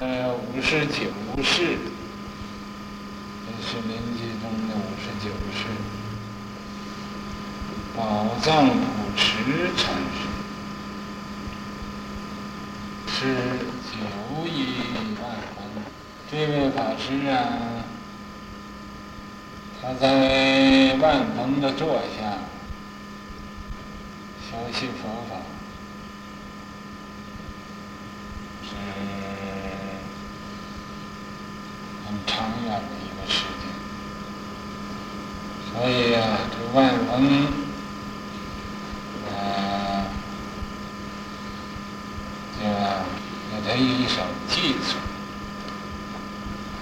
呃，五十九世，这是临济宗的五十九世，宝藏普慈禅师，是九亿万峰。这位法师啊，他在万峰的座下修习佛法是。长远的一个时间，所以、啊，这万峰，啊，就给他一首偈子，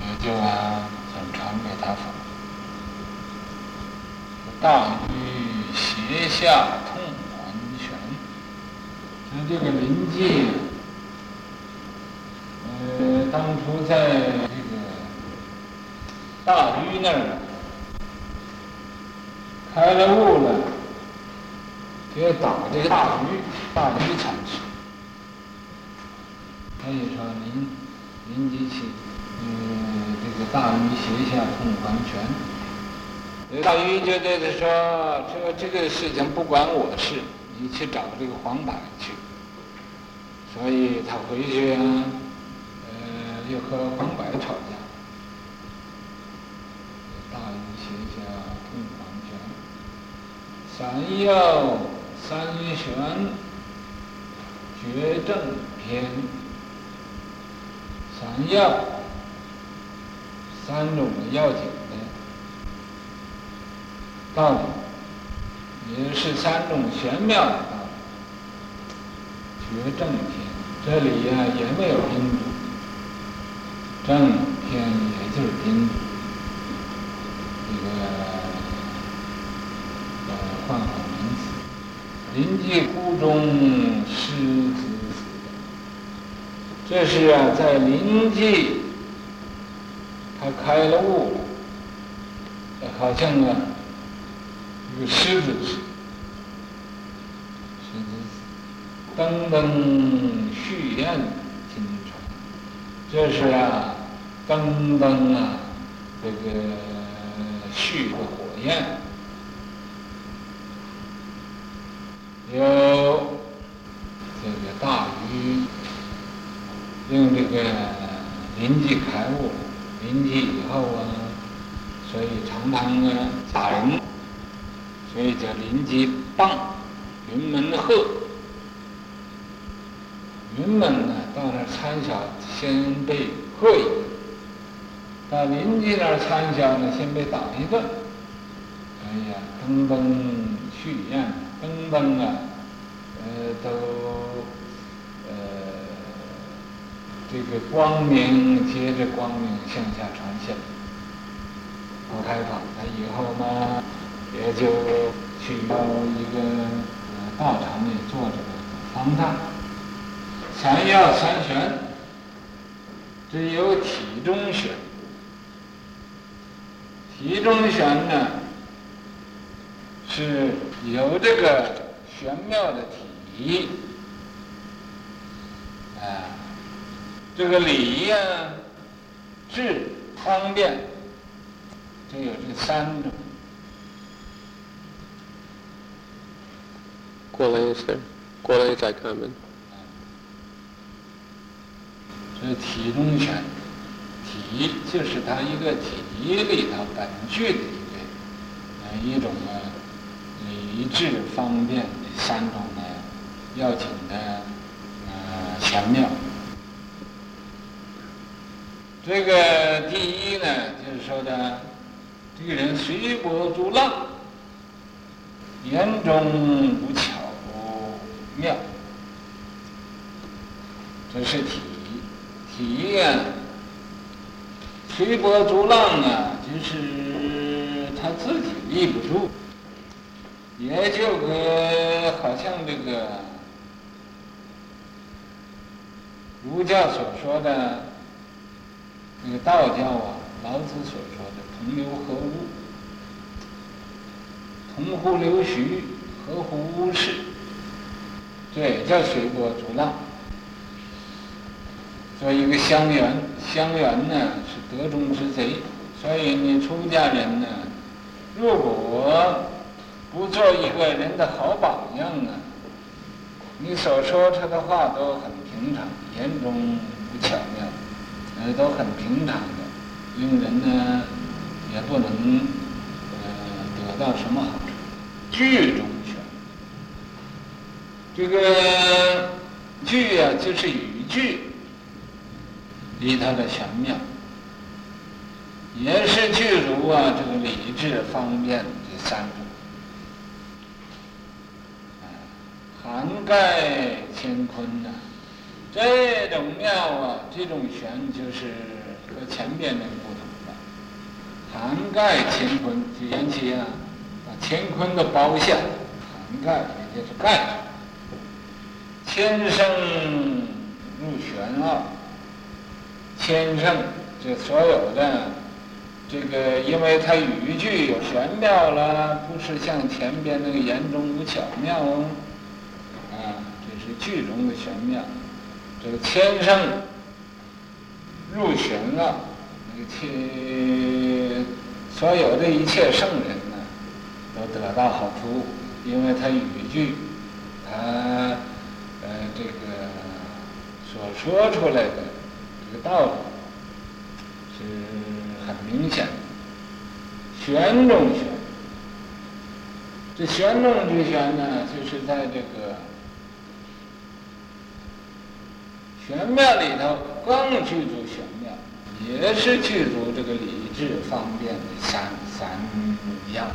也就啊，想传给他佛。大禹斜下通黄泉，说这个临济，呃，当初在。大鱼那儿开了悟了，就要找这个大鱼，大禹禅师。可以说临临济起，嗯，这个大禹斜下通黄泉。大鱼就对他说：“说这个事情不关我事，你去找这个黄柏去。”所以他回去啊，呃，又和黄柏吵架。三要三玄绝正篇，三要三种要紧的道理，也是三种玄妙的道理。绝正篇这里呀、也没有宾主，正篇也就是宾主。换个名词，临济窟中师子死。这是啊，在临济，他开了悟，好像啊，一个狮子似，狮子死，登登续焰金传。这是啊，登登啊，这个续的火焰。有这个大鱼用这个临济开悟，临济以后啊，所以常常呢打人，所以叫临济棒，云门鹤。云门呢，到那儿参详，先被喝一顿；到邻居那儿参详呢，先被打一顿。哎呀，登登续焰。灯灯啊，呃，都，呃，这个光明接着光明向下传现，不开放。他以后呢，也就去到一个呃道场里坐着方丈。三要三玄，只有体中玄，体中玄呢是。有这个玄妙的体，啊，这个理呀、智、方便，就有这三种。过来一次，过来再开门。这是体中玄，体就是它一个体里头本具的一个，呃，一种啊。理智方便的三种的要紧的呃玄妙。这个第一呢，就是说的这个人随波逐浪，言中无巧妙，这是体体呀。随波逐浪啊，就是他自己立不住。也就跟好像这个儒家所说的那个道教啊，老子所说的“同流合污”，同乎流徐，合乎污世，这也叫随波逐浪。做一个乡员，乡员呢是德中之贼，所以你出家人呢，如果不做一个人的好榜样啊，你所说出的话都很平常，言中不巧妙，呃，都很平常的，令人呢也不能呃得到什么好处。句中玄，这个句啊，就是语句里头的玄妙，也是具足啊这个理智方便这三种。涵盖乾坤呐、这种妙啊，这种玄就是和前边那个不同的。涵盖乾坤，就引起啊，把乾坤的包下，涵盖也就是盖住。千圣入玄奥，千圣这所有的这个，因为它语句有玄妙了，不是像前边那个言中无巧妙哦。句中的玄妙，这个千圣入玄啊，那个切所有的一切圣人呢，都得到好处，因为他语句，他呃这个所说出来的这个道理是很明显的，玄中玄，这玄中之玄呢，就是在这个。玄妙里头更具足玄妙，也是具足这个理智方便的三三样。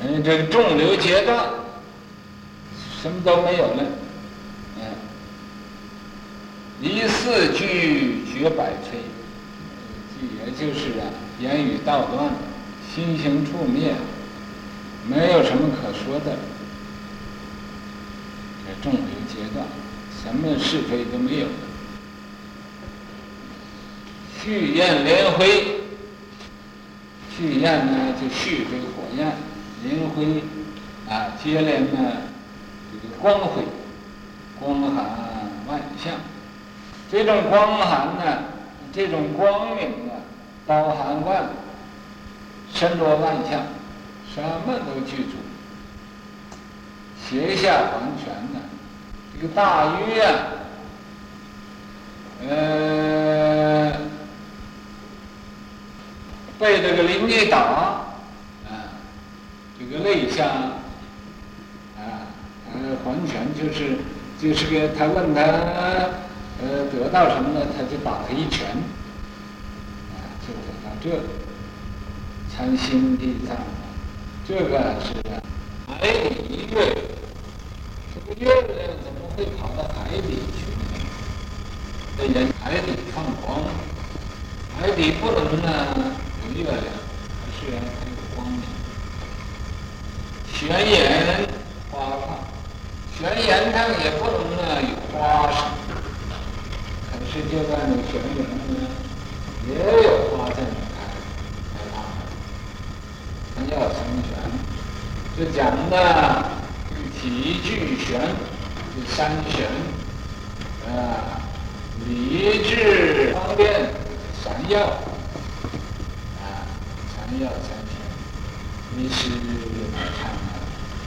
嗯，这个众流结断，什么都没有了。嗯，离四句绝百摧，也就是啊，言语道断，心行处灭，没有什么可说的。这众流结断。什么是非都没有。续焰连辉，续焰呢就续这个火焰，连辉啊接连呢这个光辉，光涵万象。这种光涵呢，这种光明啊，包含万身罗万象，什么都具足。胁下黄泉呢。这个大鱼呀、啊，呃，被这个林一打，啊，这个泪下，啊，呃，黄泉就是就是个他问他，呃，得到什么呢？他就打他一拳，啊，就得到这个，参心地藏，这个是海里月，这个月亮怎么？会跑到海底去，在人海底放光，海底不能呢有月亮，还是还有光明。玄岩花看，悬岩上也不能呢有花生，可是就在那玄岩呢，也有花在那开，开花。还要成玄，就讲的体俱玄。三玄，啊，理智方便三要，啊，三要三玄，你是来看啊，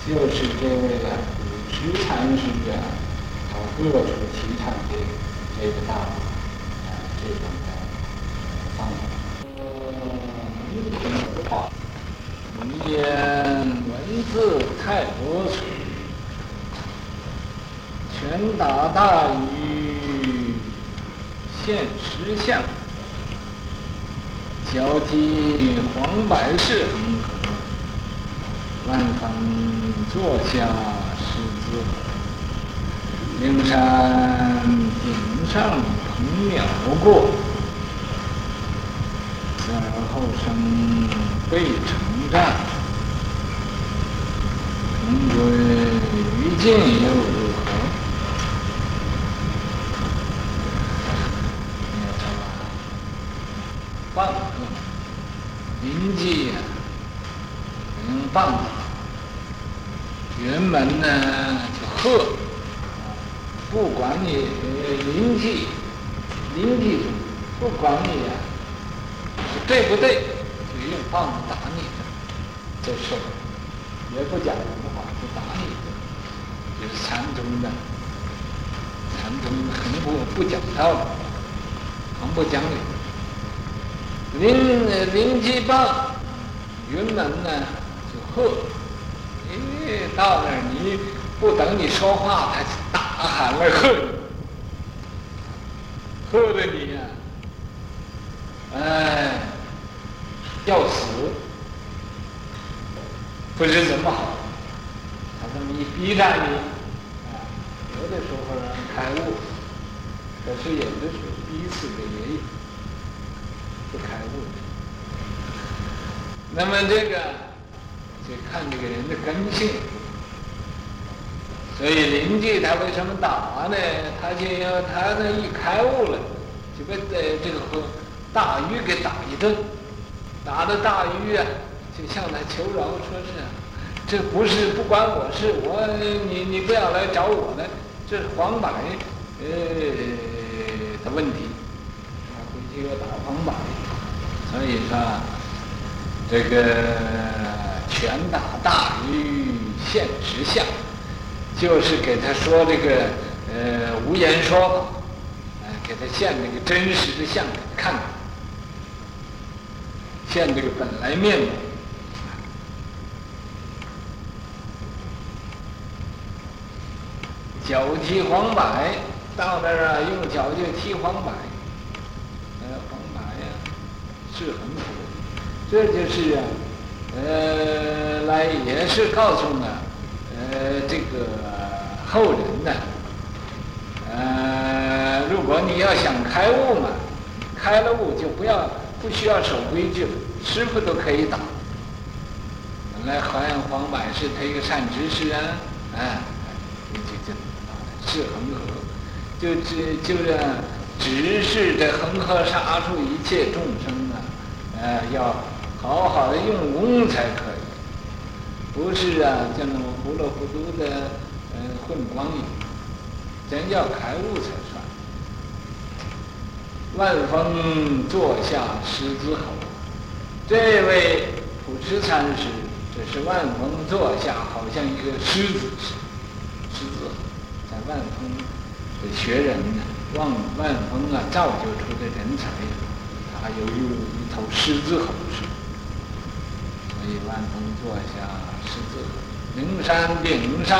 就是这位的古时禅师啊，他各处提倡的这个道理，啊，这种的方法。呃，文言文字太多处。拳打大鱼现实相，交替黄白事恒河，万方坐下师资，灵山顶上鹏鸟过，此而后生被称赞，同归于尽又如何？棒喝，临济呀，用棒喝。原文呢就喝，不管你临济临济中，不管你呀、啊，是对不对，就用棒子打你的，这是也不讲人话，就打你的，就是禅宗的，禅宗很不不讲道理，很不讲理。临临济棒，云门呢就喝，哎，到那儿你不等你说话，他就大喊了喝你。喝的你呀、啊，哎，要死，不知怎么好。他这么一逼着你，的时候呢开悟，可是有的时候逼死的也有，不开悟。那么这个就看这个人的根性。所以邻居他为什么打呢？他就要他那一开悟了，就被这这个大鱼给打一顿，打的大鱼啊，就向他求饶，说是这不是不关我事，我你你不要来找我了，这是黄柏呃的问题，他回去要打黄柏，所以说这个拳打大禹现实相。就是给他说这个，呃，无言说，呃，给他现那个真实的相给他看，现这个本来面目。脚踢黄柏，到那儿啊，用脚就踢黄柏，呃，黄柏呀，是很苦，这就是啊，呃，来也是告诉呢。呃，这个后人呢，呃，如果你要想开悟嘛，开了悟就不要不需要守规矩了，师傅都可以打。本来好像黄柏是他一个善知识啊，啊，是恒河，就只就是只是这恒河沙数一切众生啊，呃，要好好的用功才可以。不是啊，就那么糊里糊涂的，呃，混光影，真要开悟才算。万峰座下狮子吼，这位普慈禅师，这是万峰座下，好像一个狮子似的，万峰的学人呢，万万峰啊造就出的人才，他有一一头狮子吼似的，所以万峰座下。狮子吼，灵山顶上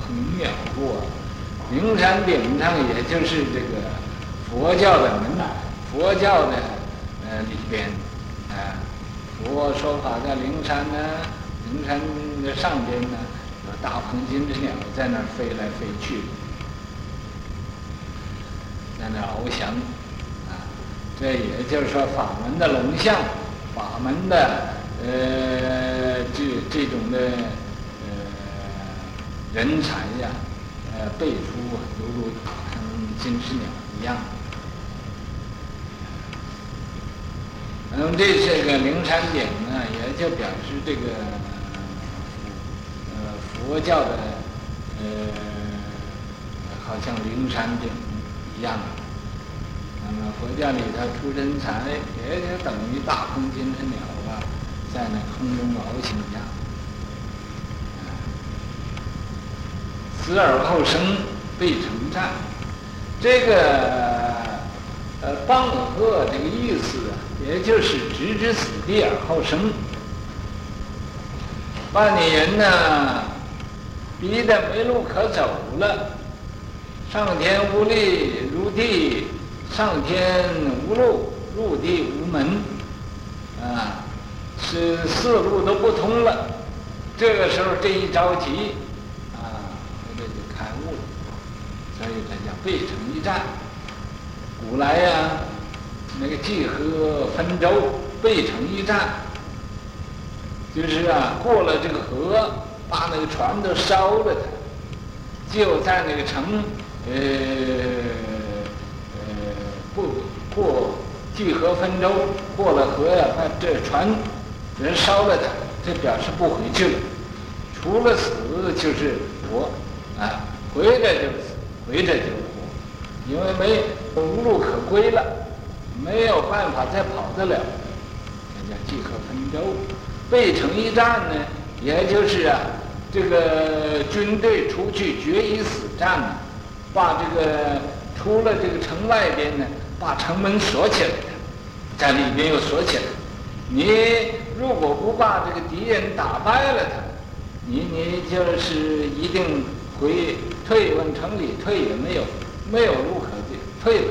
鹏鸟过，灵山顶上也就是这个佛教的门，佛教的呃里边，啊，佛说法在灵山呢，灵山的上边呢，大鹏金翅鸟在那儿飞来飞去，在那翱翔，啊，这也就是说法门的龙象，法门的。呃，这这种的呃人才呀，呃，辈出啊，犹如大鹏金翅鸟一样。那么这些个灵山顶呢，也就表示这个佛教的呃，好像灵山顶一样。那么佛教里头出人才，也就等于大鹏金翅鸟啊。在那空中翱翔一样，死而后生，被称赞。这个呃，棒喝这个意思啊，也就是置之死地而后生，把你人呢逼得没路可走了，上天无力，入地上天无路，入地无门，啊。是四路都不通了，这个时候这一着急，啊，这就开悟了，所以这叫背城一战。古来呀、那个济河分舟，背城一战，就是啊，过了这个河，把那个船都烧了它，就在那个城，呃呃，不过济河分舟，过了河呀，把这船。人烧了他，这表示不回去了。除了死就是活，啊，回来就死，回来就活，因为没无路可归了，没有办法再跑得了，人家济河分州。背城一战呢，也就是啊，这个军队出去决一死战呢，把这个出了这个城外边呢，把城门锁起来了，在里边又锁起来。你如果不把这个敌人打败了他，你你就是一定会退往城里退也没有没有路可退了，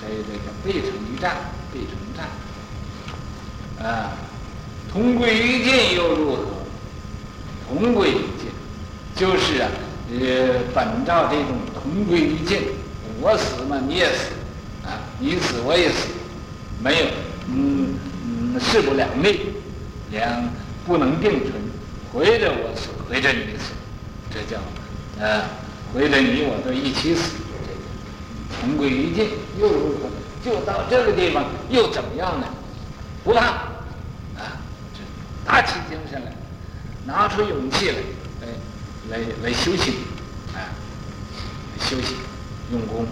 所以这叫背城一战，背城一战。啊，同归于尽又如何？同归于尽，就是啊，呃，本照这种同归于尽，我死嘛你也死，啊，你死我也死，没有，嗯嗯，势不两立，两不能并存，回着我死，回着你死，这叫啊，回着你我都一起死，这个同归于尽又如何？就到这个地方又怎么样呢？不怕，啊，这打起精神来，拿出勇气来，来来来修行，哎，修行用功。